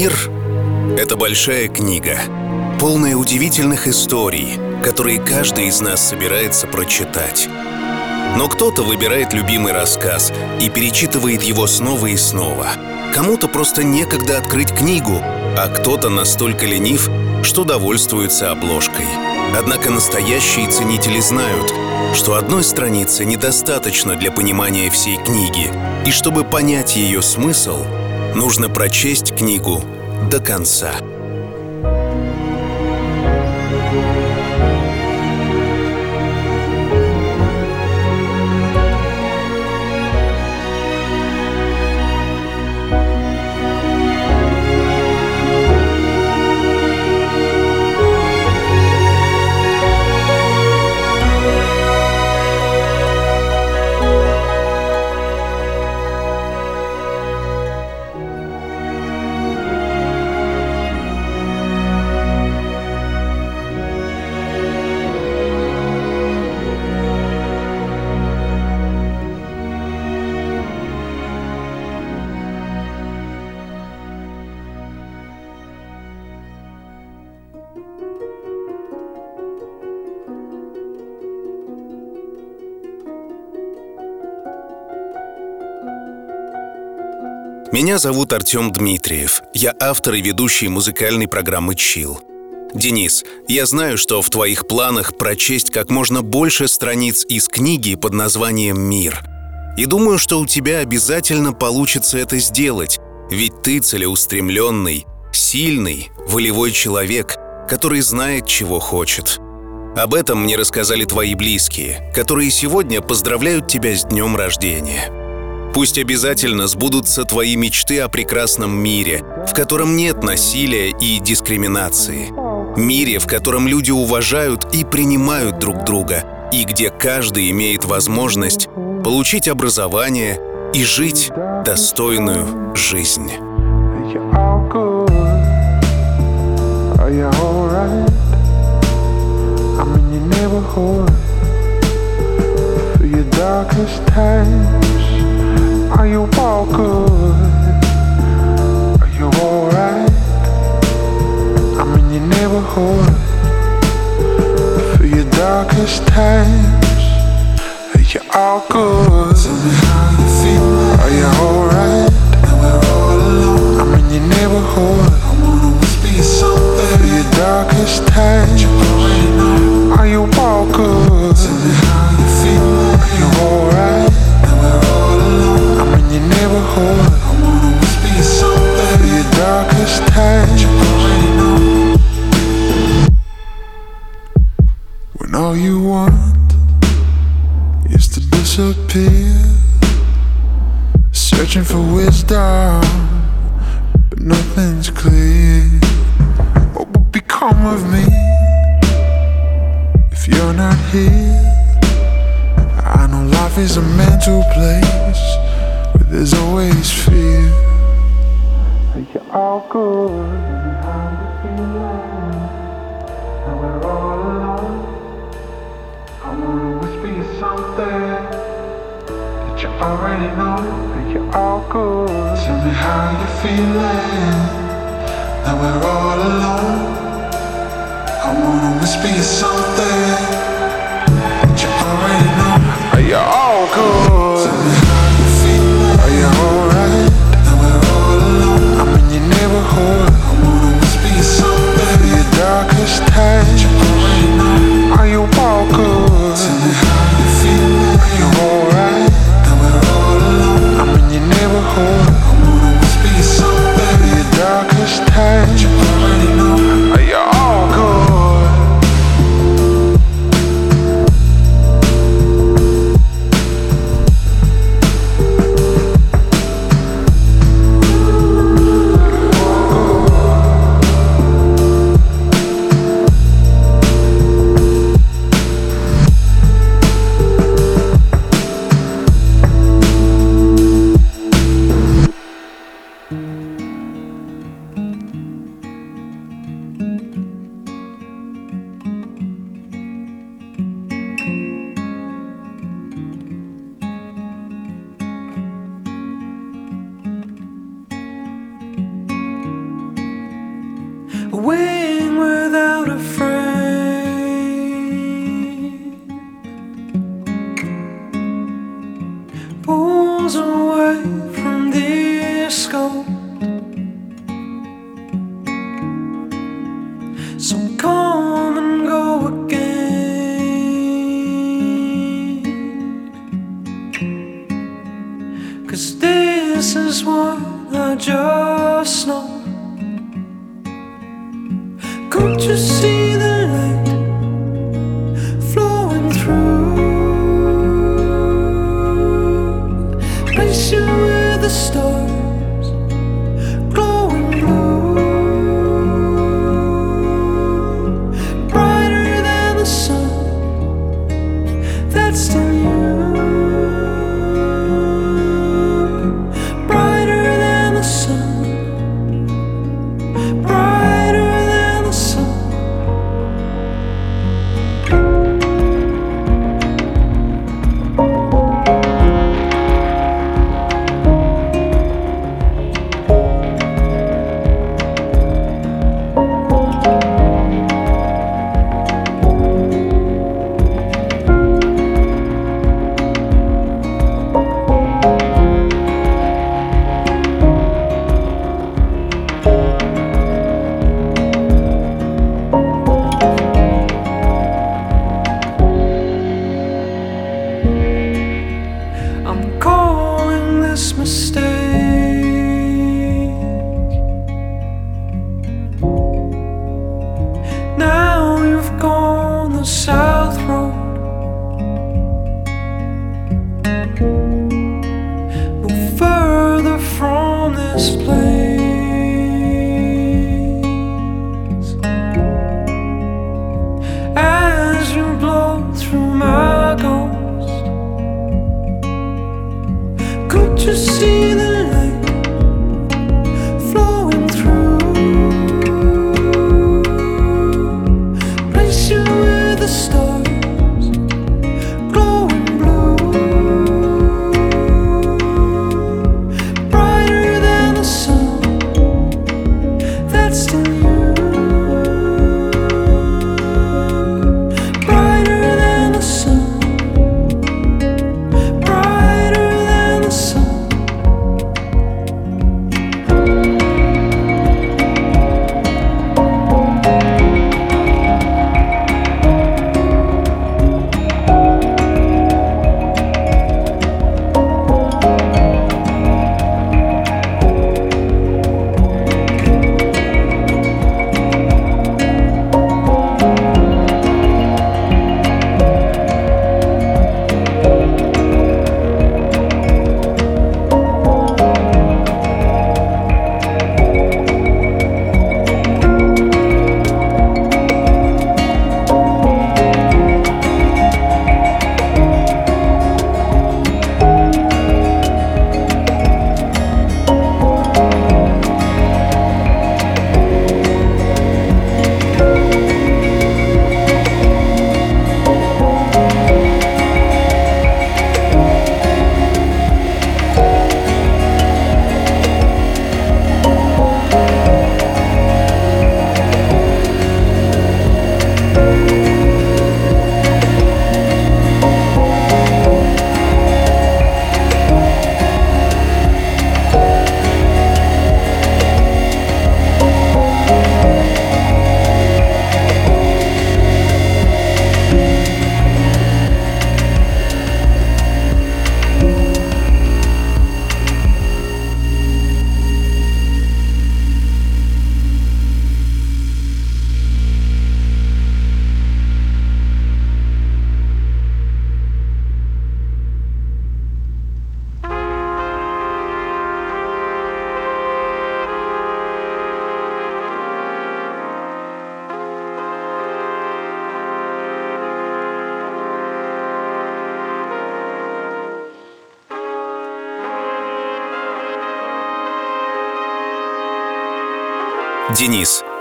Мир — это большая книга, полная удивительных историй, которые каждый из нас собирается прочитать. Но кто-то выбирает любимый рассказ и перечитывает его снова и снова. Кому-то просто некогда открыть книгу, а кто-то настолько ленив, что довольствуется обложкой. Однако настоящие ценители знают, что одной страницы недостаточно для понимания всей книги, и чтобы понять ее смысл, нужно прочесть книгу до конца. Меня зовут Артем Дмитриев. Я автор и ведущий музыкальной программы «Чил». Денис, я знаю, что в твоих планах прочесть как можно больше страниц из книги под названием «Мир». И думаю, что у тебя обязательно получится это сделать, ведь ты целеустремленный, сильный, волевой человек, который знает, чего хочет. Об этом мне рассказали твои близкие, которые сегодня поздравляют тебя с днем рождения. Пусть обязательно сбудутся твои мечты о прекрасном мире, в котором нет насилия и дискриминации. Мире, в котором люди уважают и принимают друг друга, и где каждый имеет возможность получить образование и жить достойную жизнь. darkest times you all good? Are you alright? I'm in your neighborhood For your darkest times Are you all good? Tell me how you feel Are you alright? Now we're all alone I'm in your neighborhood I wanna whisper you something For your darkest times Are you all good? Tell me how you feel Are you alright? home.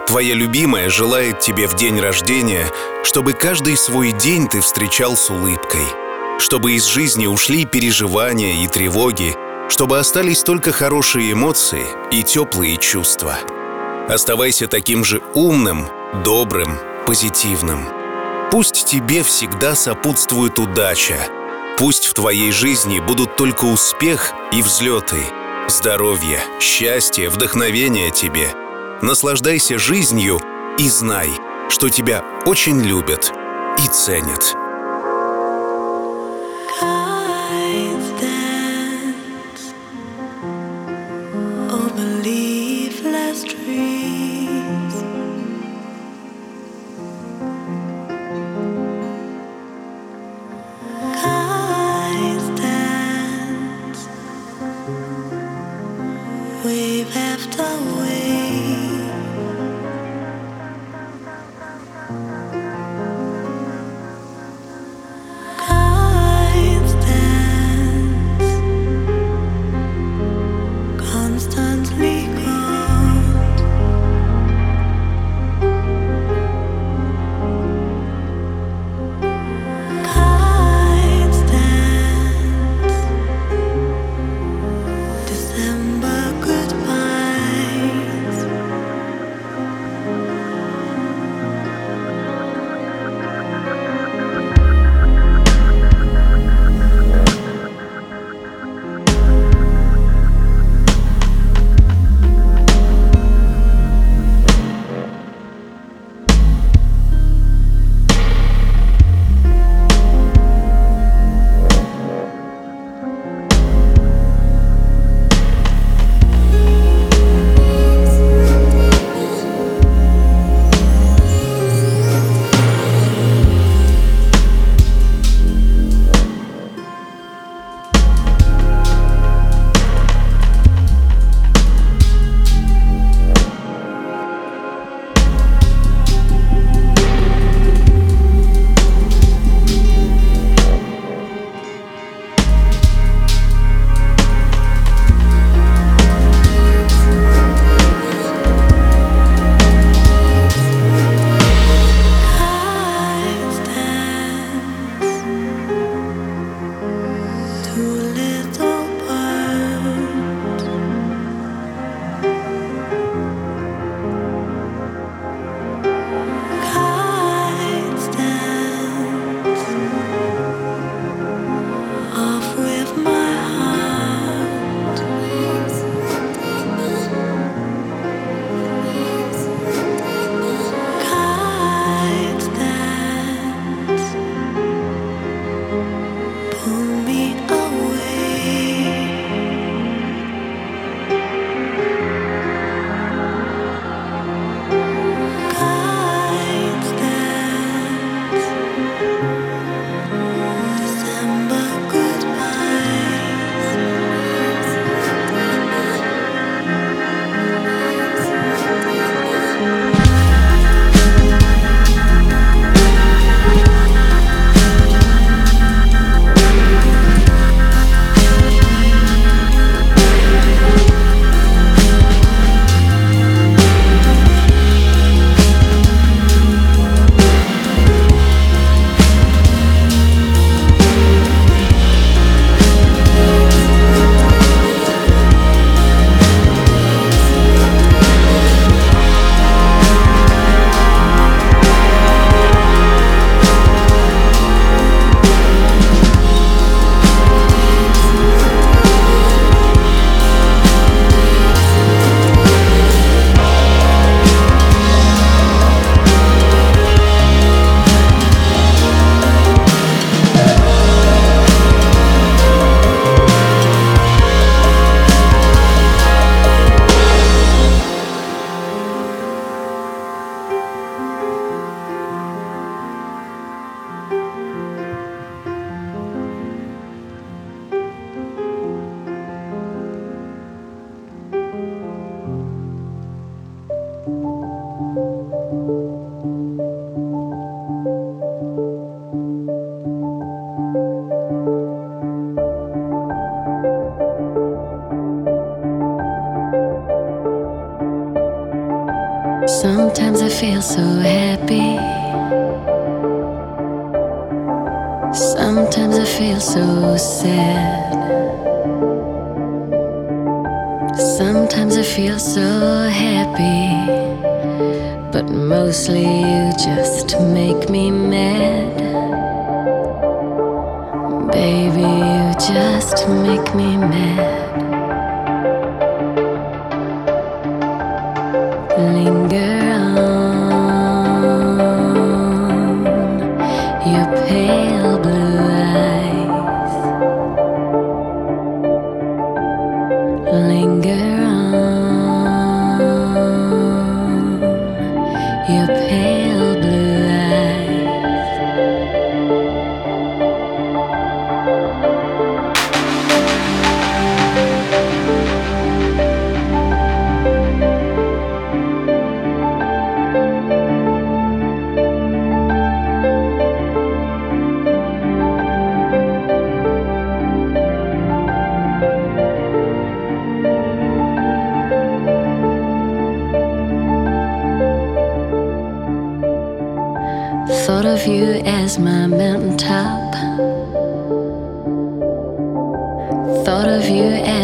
Твоя любимая желает тебе в день рождения, чтобы каждый свой день ты встречал с улыбкой, чтобы из жизни ушли переживания и тревоги, чтобы остались только хорошие эмоции и теплые чувства. Оставайся таким же умным, добрым, позитивным. Пусть тебе всегда сопутствует удача. Пусть в твоей жизни будут только успех и взлеты, здоровье, счастье, вдохновение тебе. Наслаждайся жизнью и знай, что тебя очень любят и ценят. Feel so sad.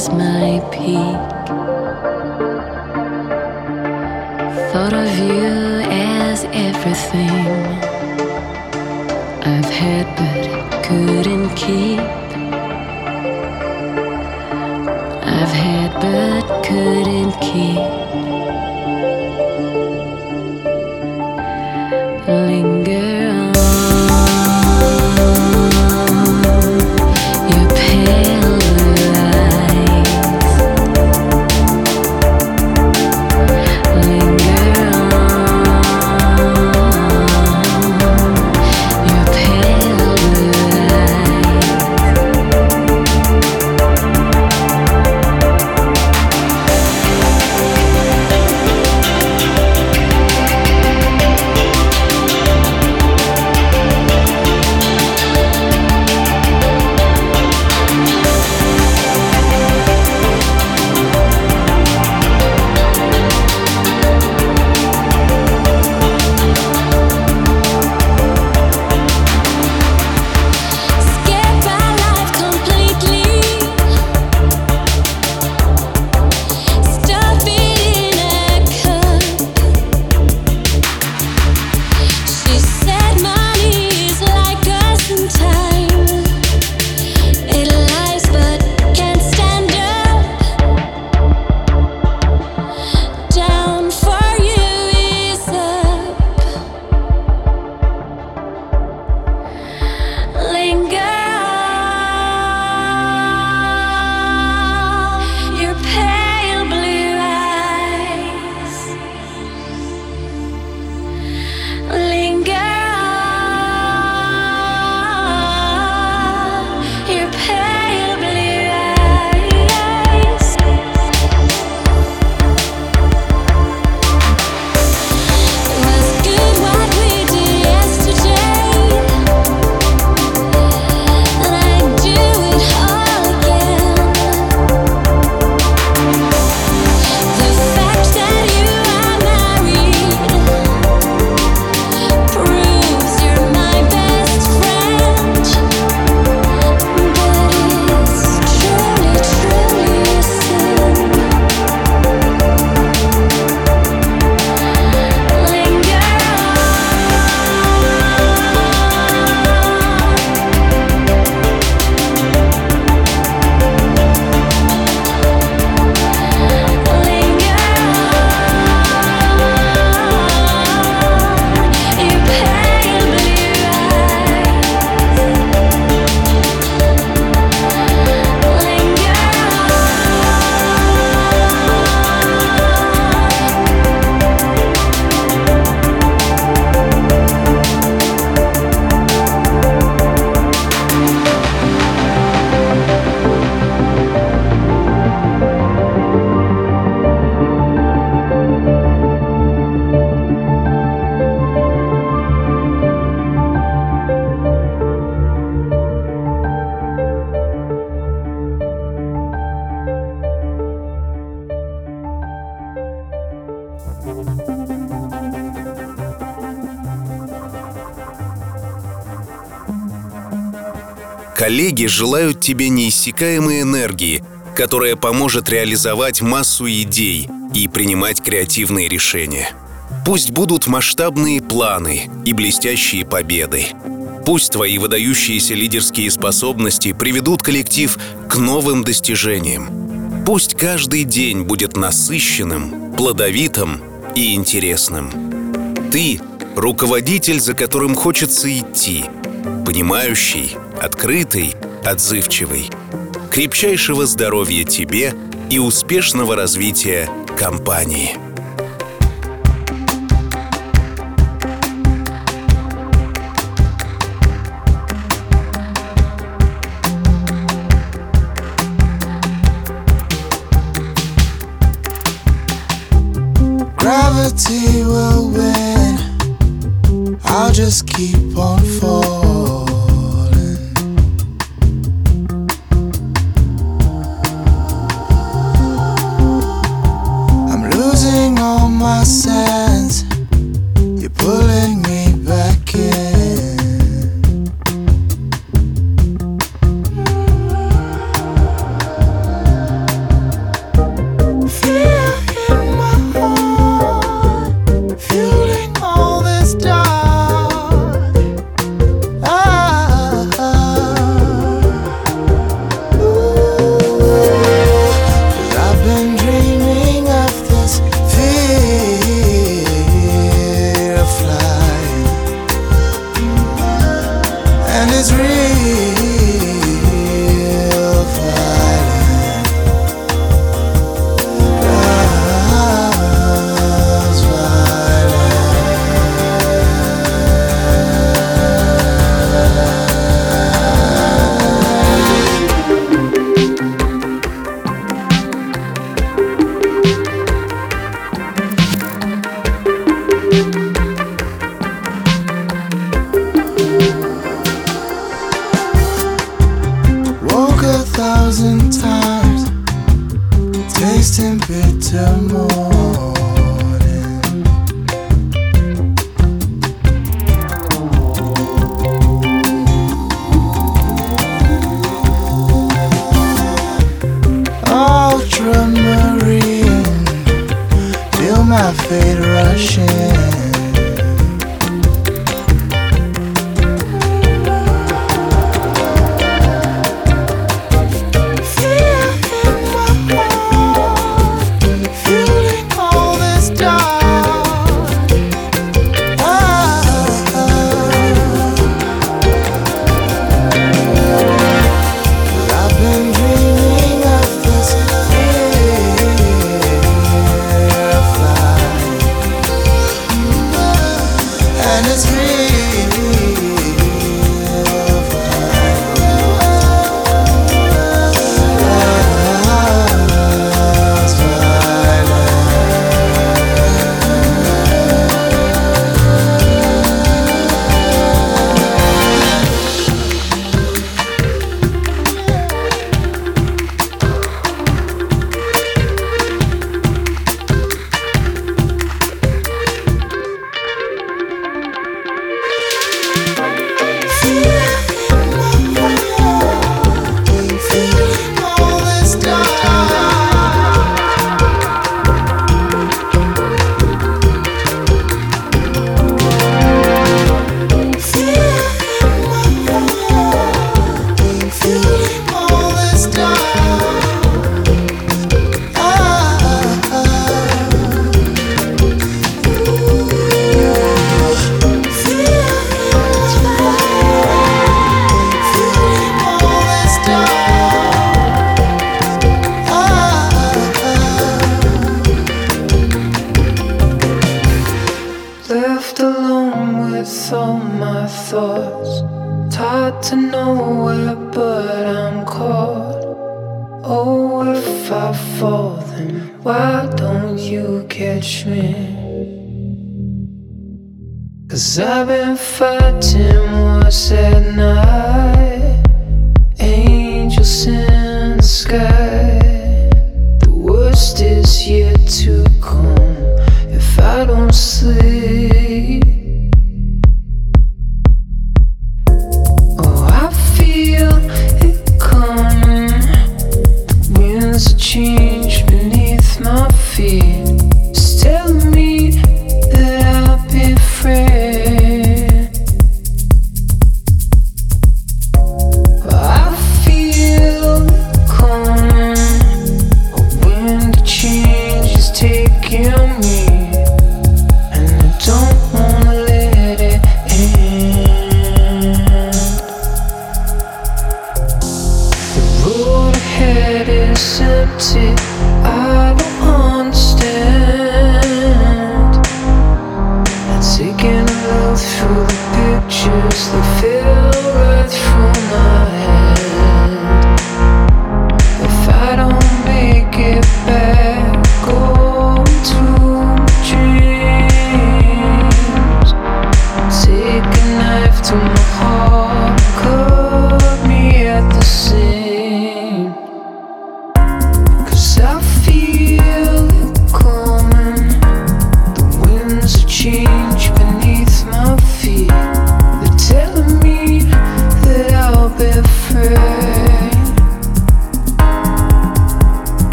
As my peak. Thought of you Коллеги желают тебе неиссякаемой энергии, которая поможет реализовать массу идей и принимать креативные решения. Пусть будут масштабные планы и блестящие победы. Пусть твои выдающиеся лидерские способности приведут коллектив к новым достижениям. Пусть каждый день будет насыщенным, плодовитым и интересным. Ты — руководитель, за которым хочется идти, понимающий, открытый, отзывчивый. Крепчайшего здоровья тебе и успешного развития компании. Gravity will win. I'll just keep on falling.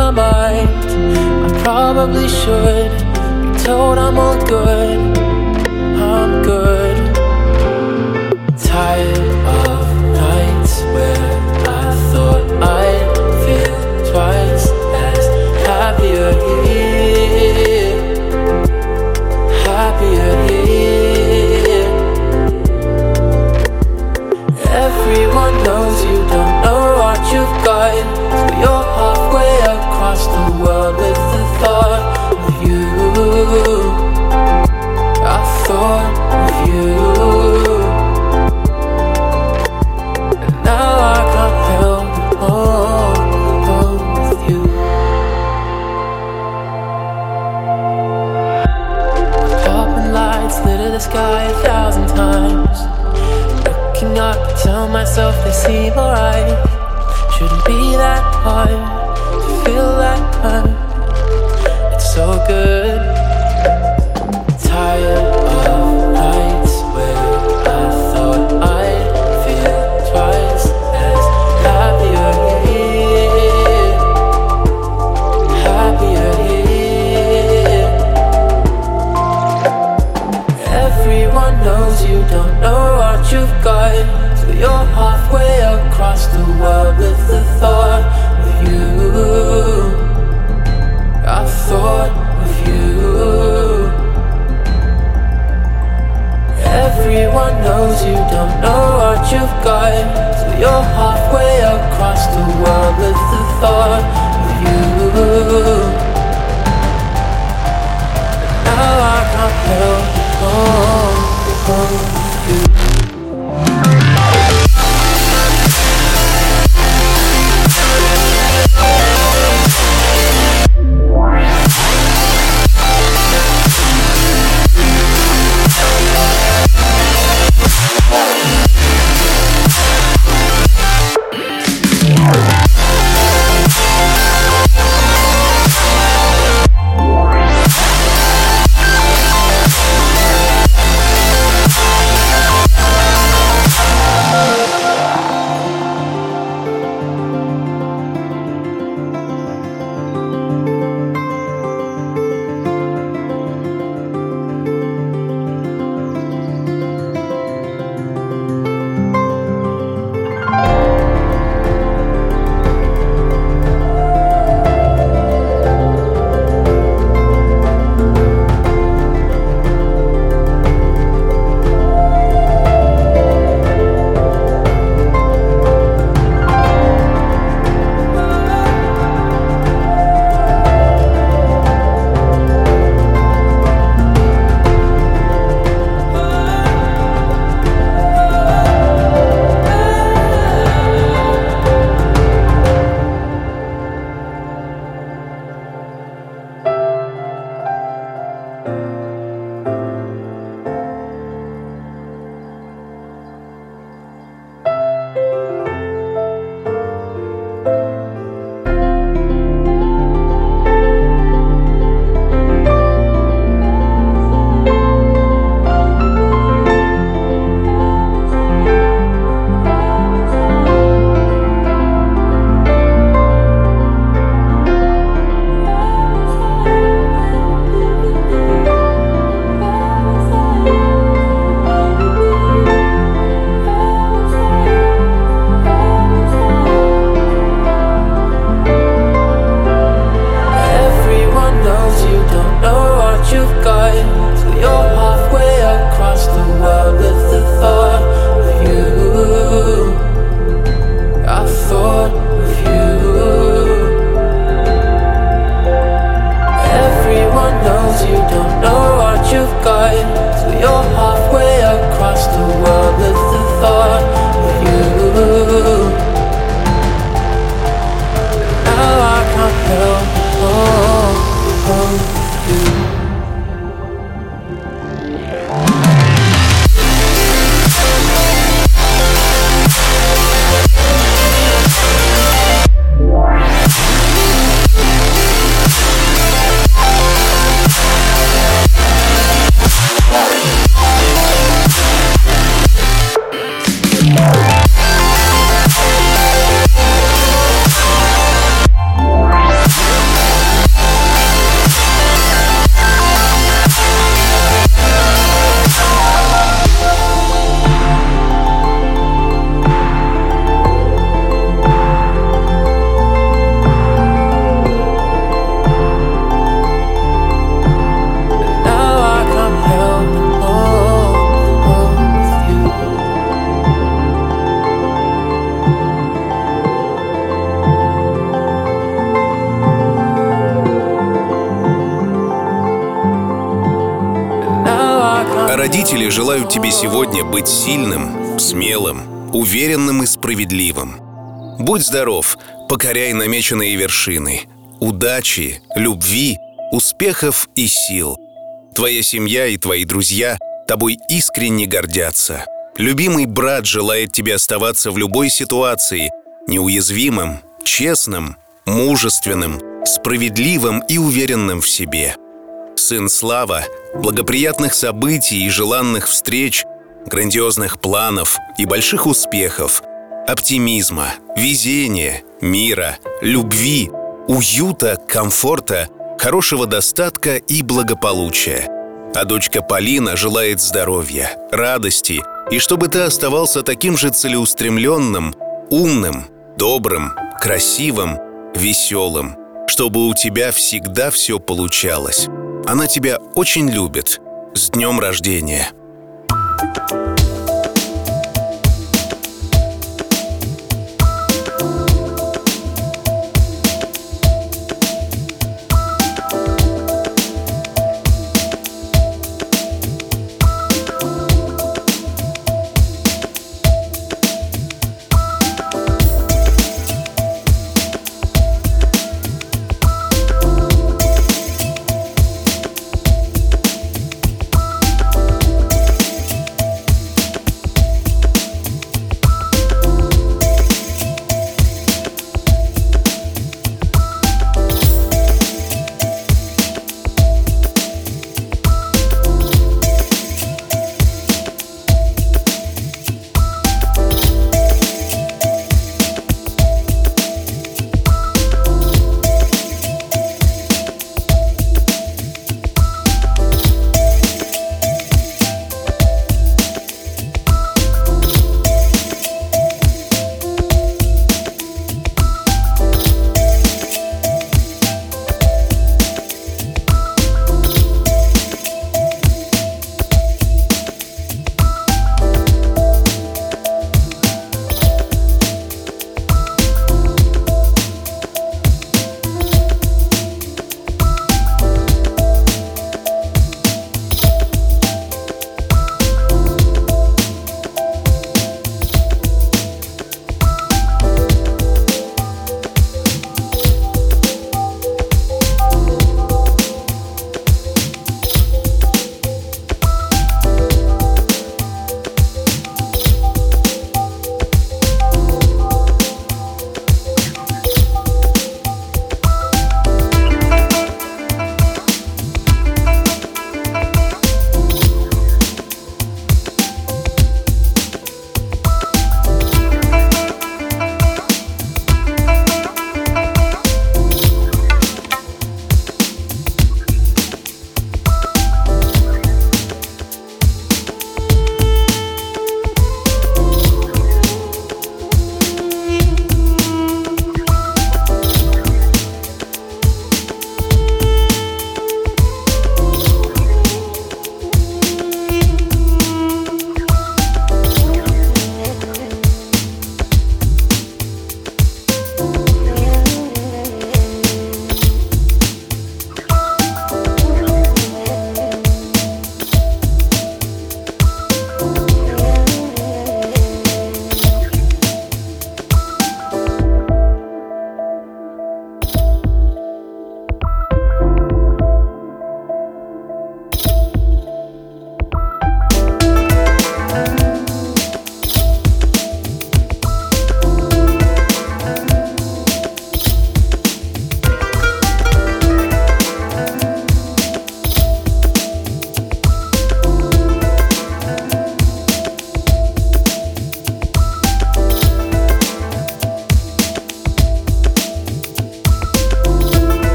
my mind. I probably should be told I'm all good. I'm good. myself, they seem alright. Shouldn't be that hard. don't know what you've got. So you're halfway across the world with the thought. Быть сильным, смелым, уверенным и справедливым. Будь здоров, покоряй намеченные вершины. Удачи, любви, успехов и сил. Твоя семья и твои друзья тобой искренне гордятся. Любимый брат желает тебе оставаться в любой ситуации неуязвимым, честным, мужественным, справедливым и уверенным в себе. Сын Слава, благоприятных событий и желанных встреч, грандиозных планов и больших успехов, оптимизма, везения, мира, любви, уюта, комфорта, хорошего достатка и благополучия. А дочка Полина желает здоровья, радости и чтобы ты оставался таким же целеустремленным, умным, добрым, красивым, веселым, чтобы у тебя всегда все получалось. Она тебя очень любит. С днем рождения! you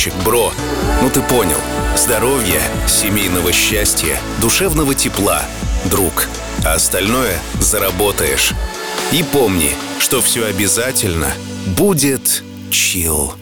Денчик, бро, ну ты понял. Здоровья, семейного счастья, душевного тепла, друг. А остальное заработаешь. И помни, что все обязательно будет чил.